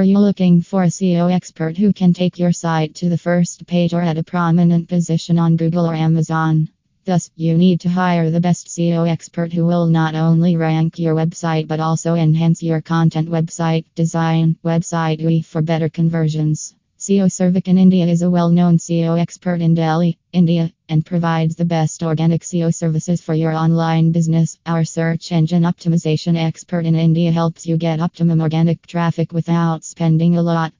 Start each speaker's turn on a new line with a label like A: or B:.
A: Are you looking for a SEO expert who can take your site to the first page or at a prominent position on Google or Amazon? Thus, you need to hire the best SEO expert who will not only rank your website but also enhance your content, website design, website UI for better conversions. SEO Servak in India is a well known SEO expert in Delhi, India, and provides the best organic SEO services for your online business. Our search engine optimization expert in India helps you get optimum organic traffic without spending a lot.